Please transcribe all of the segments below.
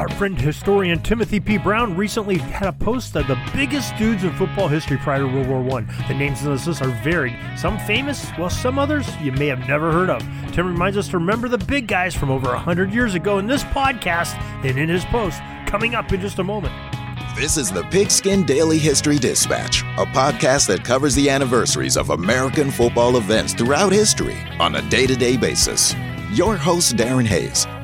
Our friend historian Timothy P. Brown recently had a post of the biggest dudes in football history prior to World War I. The names on this list are varied. Some famous, while some others you may have never heard of. Tim reminds us to remember the big guys from over 100 years ago in this podcast and in his post, coming up in just a moment. This is the Pigskin Daily History Dispatch, a podcast that covers the anniversaries of American football events throughout history on a day to day basis. Your host, Darren Hayes,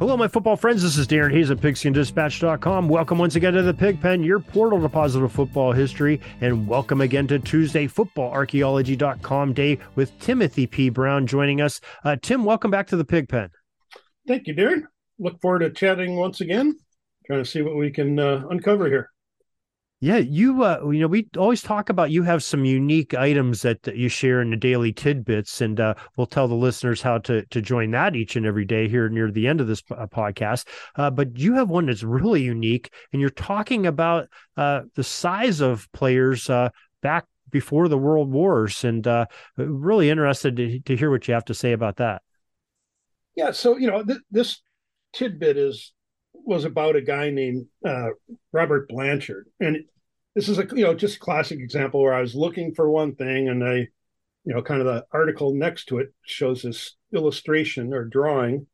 Hello, my football friends. This is Darren Hayes at pigskindispatch.com. Welcome once again to the Pigpen, your portal to positive football history, and welcome again to Tuesday footballarchaeology.com day with Timothy P. Brown joining us. Uh, Tim, welcome back to the Pigpen. Thank you, Darren. Look forward to chatting once again, trying to see what we can uh, uncover here. Yeah, you uh, you know we always talk about you have some unique items that, that you share in the daily tidbits, and uh, we'll tell the listeners how to to join that each and every day here near the end of this uh, podcast. Uh, but you have one that's really unique, and you're talking about uh, the size of players uh, back before the World Wars, and really interested to, to hear what you have to say about that. Yeah, so you know th- this tidbit is was about a guy named Robert Blanchard, and this is a you know just classic example where I was looking for one thing and I, you know, kind of the article next to it shows this illustration or drawing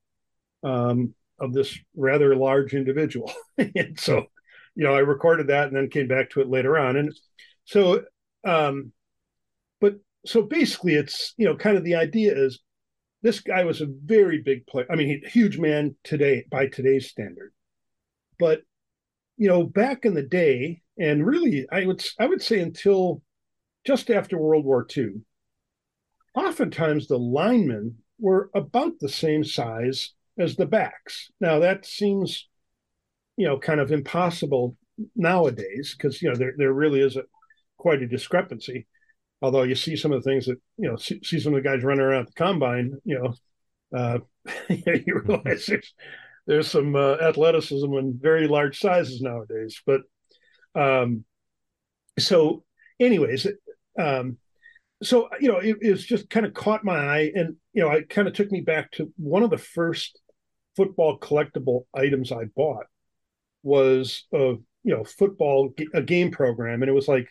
um, of this rather large individual, and so you know I recorded that and then came back to it later on, and so, um, but so basically it's you know kind of the idea is this guy was a very big player. I mean, huge man today by today's standard, but you know back in the day and really i would i would say until just after world war ii oftentimes the linemen were about the same size as the backs. Now that seems you know kind of impossible nowadays because you know there, there really is a quite a discrepancy. Although you see some of the things that you know see, see some of the guys running around the combine you know uh, you realize there's there's some uh, athleticism and very large sizes nowadays. But um, so, anyways, um, so you know, it, it's just kind of caught my eye, and you know, it kind of took me back to one of the first football collectible items I bought was a you know football a game program, and it was like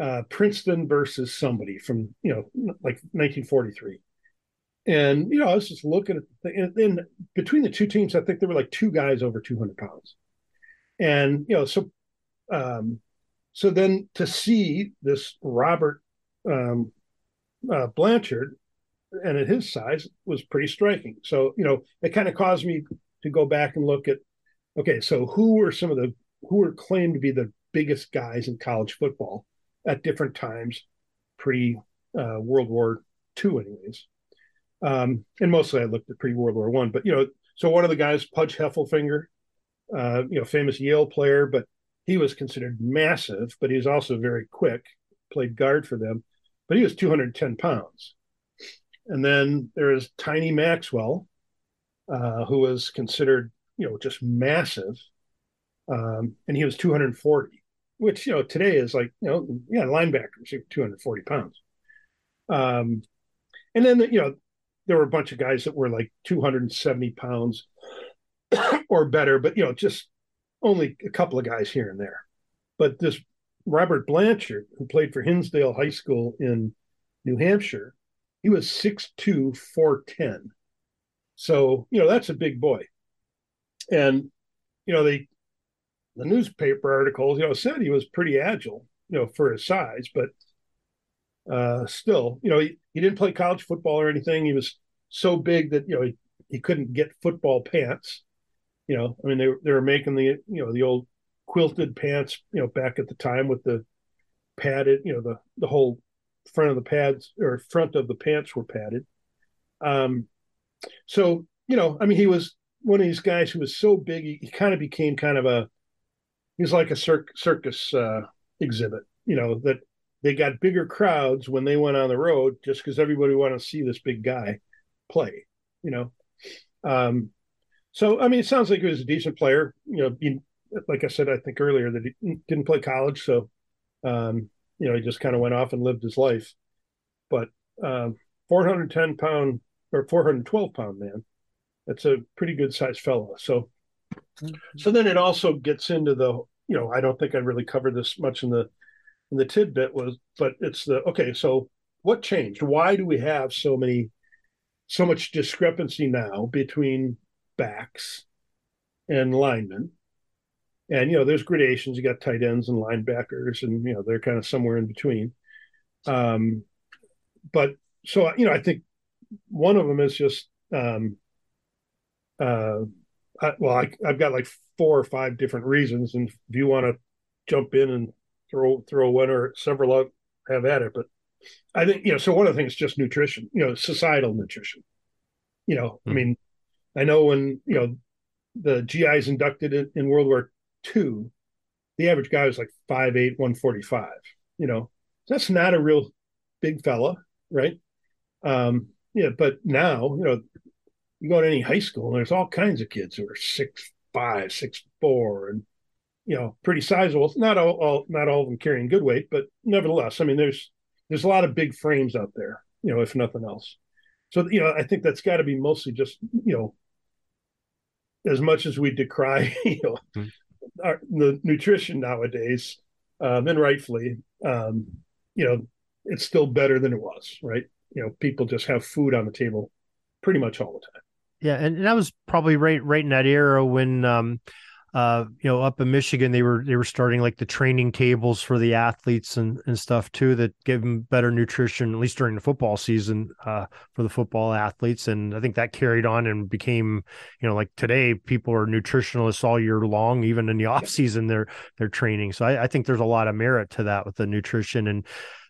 uh, Princeton versus somebody from you know like 1943. And you know, I was just looking at the thing, and then between the two teams, I think there were like two guys over 200 pounds. And you know, so um, so then to see this Robert um, uh, Blanchard and at his size was pretty striking. So, you know, it kind of caused me to go back and look at, okay, so who were some of the, who were claimed to be the biggest guys in college football at different times pre uh, World War II, anyways. Um, and mostly I looked at pre World War One, but you know, so one of the guys, Pudge Heffelfinger, uh, you know, famous Yale player, but he was considered massive, but he was also very quick, played guard for them, but he was 210 pounds. And then there is Tiny Maxwell, uh, who was considered, you know, just massive. Um, and he was 240, which, you know, today is like, you know, yeah, linebackers, 240 pounds. Um, and then, you know, there were a bunch of guys that were like 270 pounds or better, but, you know, just only a couple of guys here and there. But this Robert Blanchard, who played for Hinsdale High School in New Hampshire, he was 6'2, 410. So, you know, that's a big boy. And, you know, they the newspaper articles, you know, said he was pretty agile, you know, for his size, but uh, still, you know, he, he didn't play college football or anything. He was so big that you know he, he couldn't get football pants. You know, I mean they they were making the you know the old quilted pants, you know, back at the time with the padded, you know, the the whole front of the pads or front of the pants were padded. Um, so you know, I mean, he was one of these guys who was so big, he, he kind of became kind of a he's like a cir- circus uh, exhibit. You know that they got bigger crowds when they went on the road just because everybody wanted to see this big guy play. You know, um, so I mean, it sounds like he was a decent player. You know, he, like I said, I think earlier that he didn't play college, so um, you know he just kind of went off and lived his life. But um, 410 pound or 412 pound man, that's a pretty good sized fellow. So, so then it also gets into the you know I don't think I really covered this much in the in the tidbit was, but it's the okay. So what changed? Why do we have so many so much discrepancy now between backs and linemen. And you know, there's gradations. You got tight ends and linebackers, and you know they're kind of somewhere in between. Um, but so you know, I think one of them is just um, uh, I, well, I, I've got like four or five different reasons, and if you want to jump in and throw throw one or several out, have at it. But I think you know. So one of the things is just nutrition. You know, societal nutrition. You know, mm-hmm. I hmm. mean, I know when you know the GIs inducted in, in World War II, the average guy was like 5'8", 145. You know, that's not a real big fella, right? Um, yeah, but now you know, you go to any high school, and there's all kinds of kids who are six five, six four, and you know, pretty sizable. Not all, all not all of them carrying good weight, but nevertheless, I mean, there's there's a lot of big frames out there, you know, if nothing else. So you know, I think that's got to be mostly just you know, as much as we decry you know mm-hmm. our, the nutrition nowadays, um, and rightfully, um, you know, it's still better than it was, right? You know, people just have food on the table pretty much all the time. Yeah, and, and that was probably right right in that era when um, uh, you know, up in Michigan, they were they were starting like the training tables for the athletes and and stuff too that gave them better nutrition, at least during the football season, uh, for the football athletes. And I think that carried on and became, you know, like today, people are nutritionalists all year long, even in the off season, they're they're training. So I, I think there's a lot of merit to that with the nutrition and.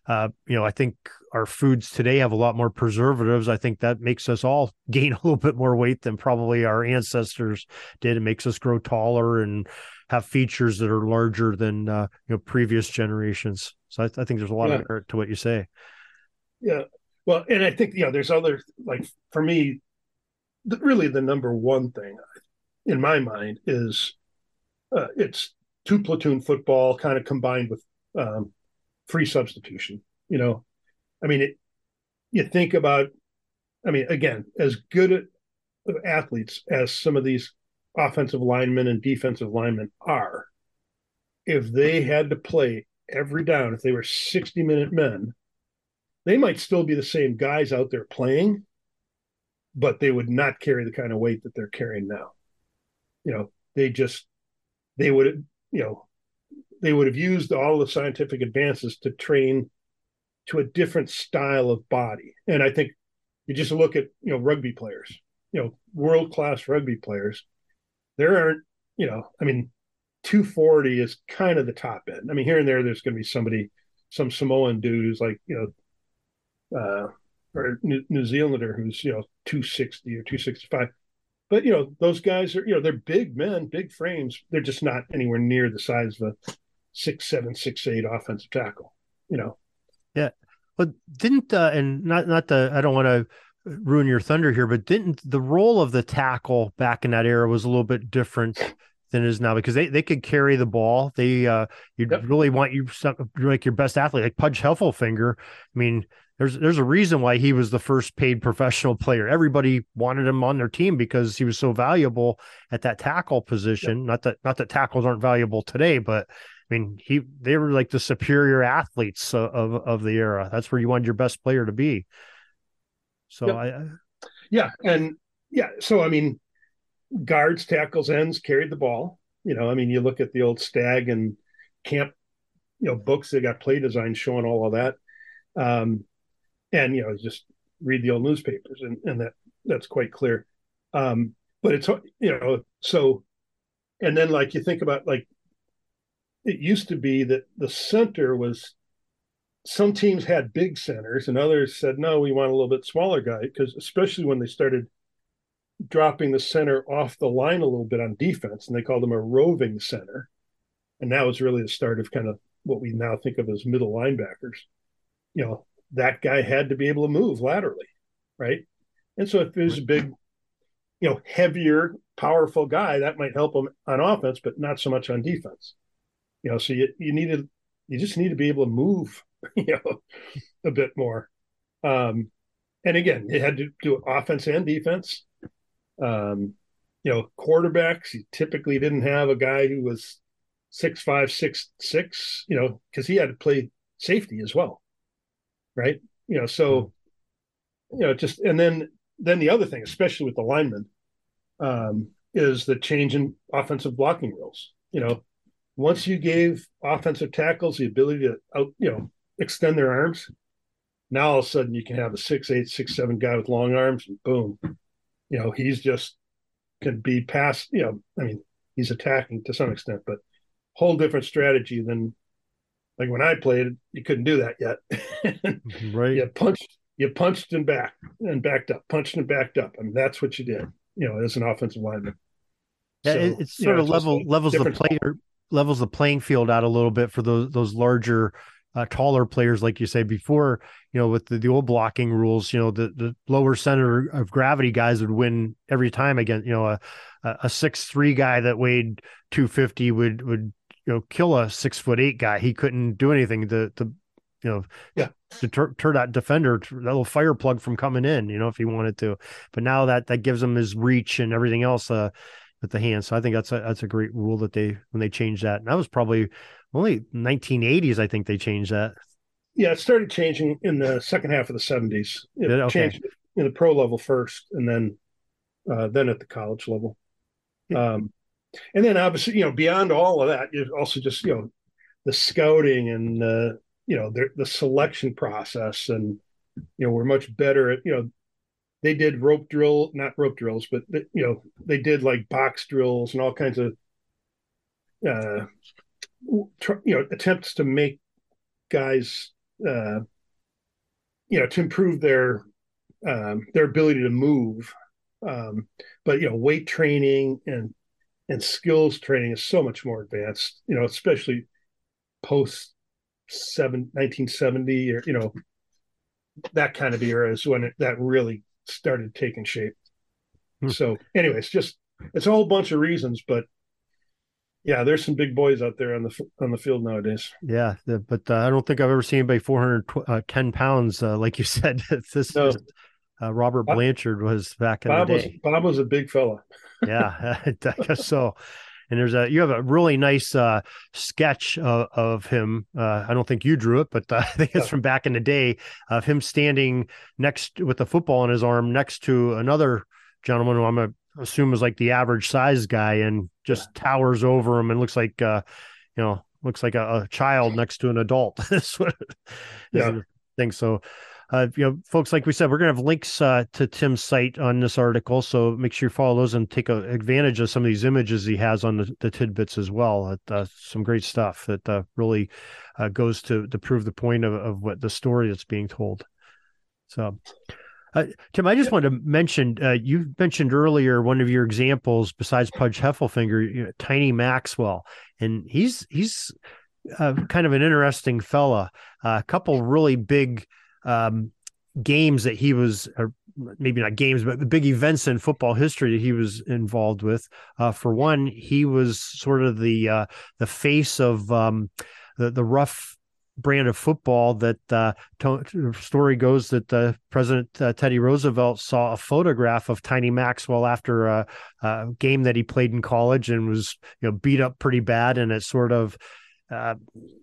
Uh, you know, I think our foods today have a lot more preservatives. I think that makes us all gain a little bit more weight than probably our ancestors did. It makes us grow taller and have features that are larger than uh, you know previous generations. So I, I think there's a lot yeah. of merit to what you say. Yeah, well, and I think you know there's other like for me, the, really the number one thing in my mind is uh, it's two platoon football kind of combined with um, free substitution. You know, I mean, it, you think about, I mean, again, as good athletes as some of these offensive linemen and defensive linemen are, if they had to play every down, if they were 60 minute men, they might still be the same guys out there playing, but they would not carry the kind of weight that they're carrying now. You know, they just, they would, you know, they would have used all the scientific advances to train to a different style of body. And I think you just look at, you know, rugby players, you know, world class rugby players. There aren't, you know, I mean, 240 is kind of the top end. I mean, here and there, there's going to be somebody, some Samoan dude who's like, you know, uh, or New, New Zealander who's, you know, 260 or 265. But, you know, those guys are, you know, they're big men, big frames. They're just not anywhere near the size of a six, seven, six, eight offensive tackle, you know. Yeah. But didn't uh, and not not the I don't want to ruin your thunder here, but didn't the role of the tackle back in that era was a little bit different than it is now because they, they could carry the ball. They uh you yep. really want you like your best athlete like Pudge Heffelfinger. I mean, there's there's a reason why he was the first paid professional player. Everybody wanted him on their team because he was so valuable at that tackle position. Yep. Not that not that tackles aren't valuable today, but I mean, he they were like the superior athletes of of, of the era. That's where you wanted your best player to be. So yep. I, yeah, and yeah, so I mean, guards, tackles, ends carried the ball. You know, I mean, you look at the old Stagg and Camp, you know, books. They got play design showing all of that, um, and you know, just read the old newspapers, and and that that's quite clear. Um, but it's you know, so, and then like you think about like, it used to be that the center was some teams had big centers and others said no we want a little bit smaller guy because especially when they started dropping the center off the line a little bit on defense, and they called him a roving center. And that was really the start of kind of what we now think of as middle linebackers. You know, that guy had to be able to move laterally, right? And so if there's a big, you know, heavier, powerful guy, that might help him on offense, but not so much on defense. You know, so you you need to you just need to be able to move, you know, a bit more. Um, and again, it had to do offense and defense. Um, you know, quarterbacks, you typically didn't have a guy who was six five, six six, you know, because he had to play safety as well. Right. You know, so you know, just and then then the other thing, especially with the linemen, um, is the change in offensive blocking rules. You know, once you gave offensive tackles the ability to out, you know, extend their arms, now all of a sudden you can have a six eight, six seven guy with long arms, and boom, you know, he's just can be past, you know, I mean, he's attacking to some extent, but whole different strategy than like when I played, you couldn't do that yet. right. You punched, you punched and back and backed up, punched and backed up. I mean, that's what you did, you know, as an offensive lineman. Yeah, so, it's sort know, of level levels the player levels the playing field out a little bit for those those larger uh, taller players, like you say before, you know, with the, the old blocking rules, you know, the, the lower center of gravity guys would win every time again. You know, a a six three guy that weighed two fifty would would you know kill a six foot eight guy. He couldn't do anything to to you know yeah deter, deter that defender that little fire plug from coming in. You know, if he wanted to, but now that that gives him his reach and everything else. Uh, with the hands. So I think that's a that's a great rule that they when they changed that. And that was probably only 1980s, I think they changed that. Yeah, it started changing in the second half of the 70s. It Did, okay. changed in the pro level first, and then uh, then at the college level. Um, and then obviously, you know, beyond all of that, you also just you know the scouting and uh, you know the, the selection process, and you know we're much better at you know they did rope drill, not rope drills, but you know they did like box drills and all kinds of uh, you know attempts to make guys uh, you know to improve their um, their ability to move. Um, but you know weight training and and skills training is so much more advanced you know especially post seven, 1970 or you know that kind of era is when it, that really started taking shape hmm. so anyways just it's a whole bunch of reasons but yeah, there's some big boys out there on the on the field nowadays. Yeah, but uh, I don't think I've ever seen anybody 410 uh, pounds uh, like you said. this no. uh, Robert Blanchard was back in Bob the day. Was, Bob was a big fella. yeah, I guess so. And there's a you have a really nice uh, sketch of, of him. Uh, I don't think you drew it, but uh, I think it's from back in the day of him standing next with the football in his arm next to another gentleman who I'm a assume is like the average size guy and just yeah. towers over him and looks like uh you know looks like a, a child next to an adult that's what yeah thing so uh, you know, folks, like we said, we're going to have links uh, to Tim's site on this article. So make sure you follow those and take a, advantage of some of these images he has on the, the tidbits as well. Uh, some great stuff that uh, really uh, goes to to prove the point of, of what the story that's being told. So, uh, Tim, I just wanted to mention uh, you mentioned earlier one of your examples besides Pudge Heffelfinger, you know, Tiny Maxwell, and he's he's uh, kind of an interesting fella. Uh, a couple really big um, games that he was, or maybe not games, but the big events in football history that he was involved with. Uh, for one, he was sort of the uh, the face of um, the the rough brand of football that uh, to- story goes that uh, President uh, Teddy Roosevelt saw a photograph of Tiny Maxwell after a, a, game that he played in college and was you know beat up pretty bad, and it sort of uh,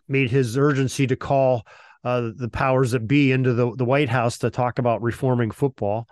made his urgency to call uh, the powers that be into the, the White House to talk about reforming football.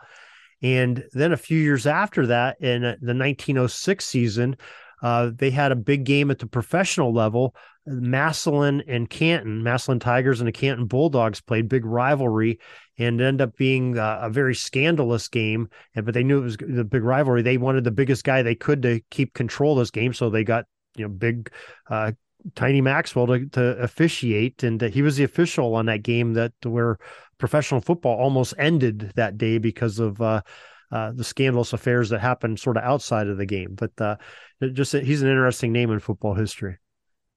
And then a few years after that, in the 1906 season, uh, they had a big game at the professional level. Massillon and Canton, Massillon Tigers and the Canton Bulldogs played big rivalry and end up being uh, a very scandalous game. And but they knew it was the big rivalry. They wanted the biggest guy they could to keep control of this game, so they got you know big uh, Tiny Maxwell to, to officiate, and he was the official on that game that where professional football almost ended that day because of uh, uh, the scandalous affairs that happened sort of outside of the game. But uh, just he's an interesting name in football history.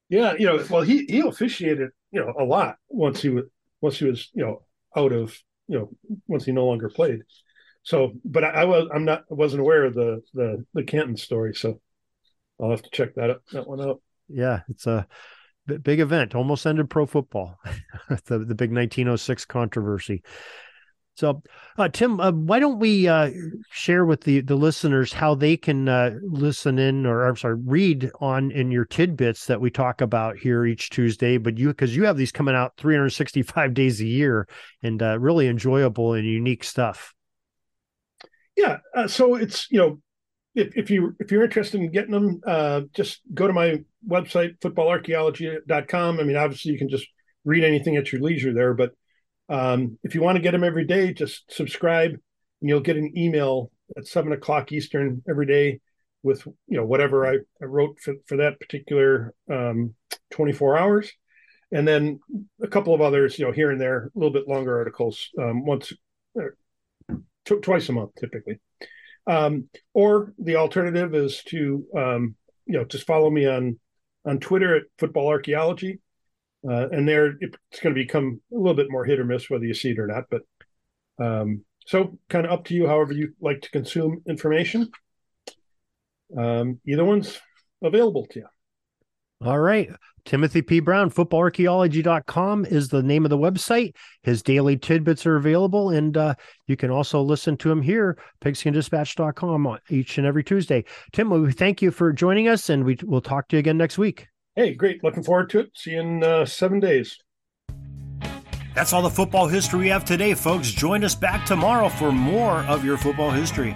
Yeah, you know, well, he he officiated you know a lot once he was once he was you know out of you know once he no longer played. So, but I, I was I'm not I wasn't aware of the the the Canton story, so I'll have to check that up that one out yeah, it's a big event. Almost ended pro football, the the big 1906 controversy. So, uh, Tim, uh, why don't we uh, share with the, the listeners how they can uh, listen in, or I'm sorry, read on in your tidbits that we talk about here each Tuesday? But you, because you have these coming out 365 days a year, and uh, really enjoyable and unique stuff. Yeah, uh, so it's you know if, if you if you're interested in getting them, uh, just go to my website footballarchaeology.com. I mean, obviously you can just read anything at your leisure there, but um, if you want to get them every day, just subscribe, and you'll get an email at seven o'clock Eastern every day with you know whatever I, I wrote for, for that particular um, 24 hours and then a couple of others you know here and there a little bit longer articles um, once uh, t- twice a month typically um, or the alternative is to um, you know just follow me on on Twitter at Football Archaeology, uh, and there it's going to become a little bit more hit or miss whether you see it or not. But um, so kind of up to you, however you like to consume information. Um, either one's available to you. All right. Timothy P. Brown, footballarchaeology.com is the name of the website. His daily tidbits are available, and uh, you can also listen to him here, pigskindispatch.com, each and every Tuesday. Tim, we thank you for joining us, and we, we'll talk to you again next week. Hey, great. Looking forward to it. See you in uh, seven days. That's all the football history we have today, folks. Join us back tomorrow for more of your football history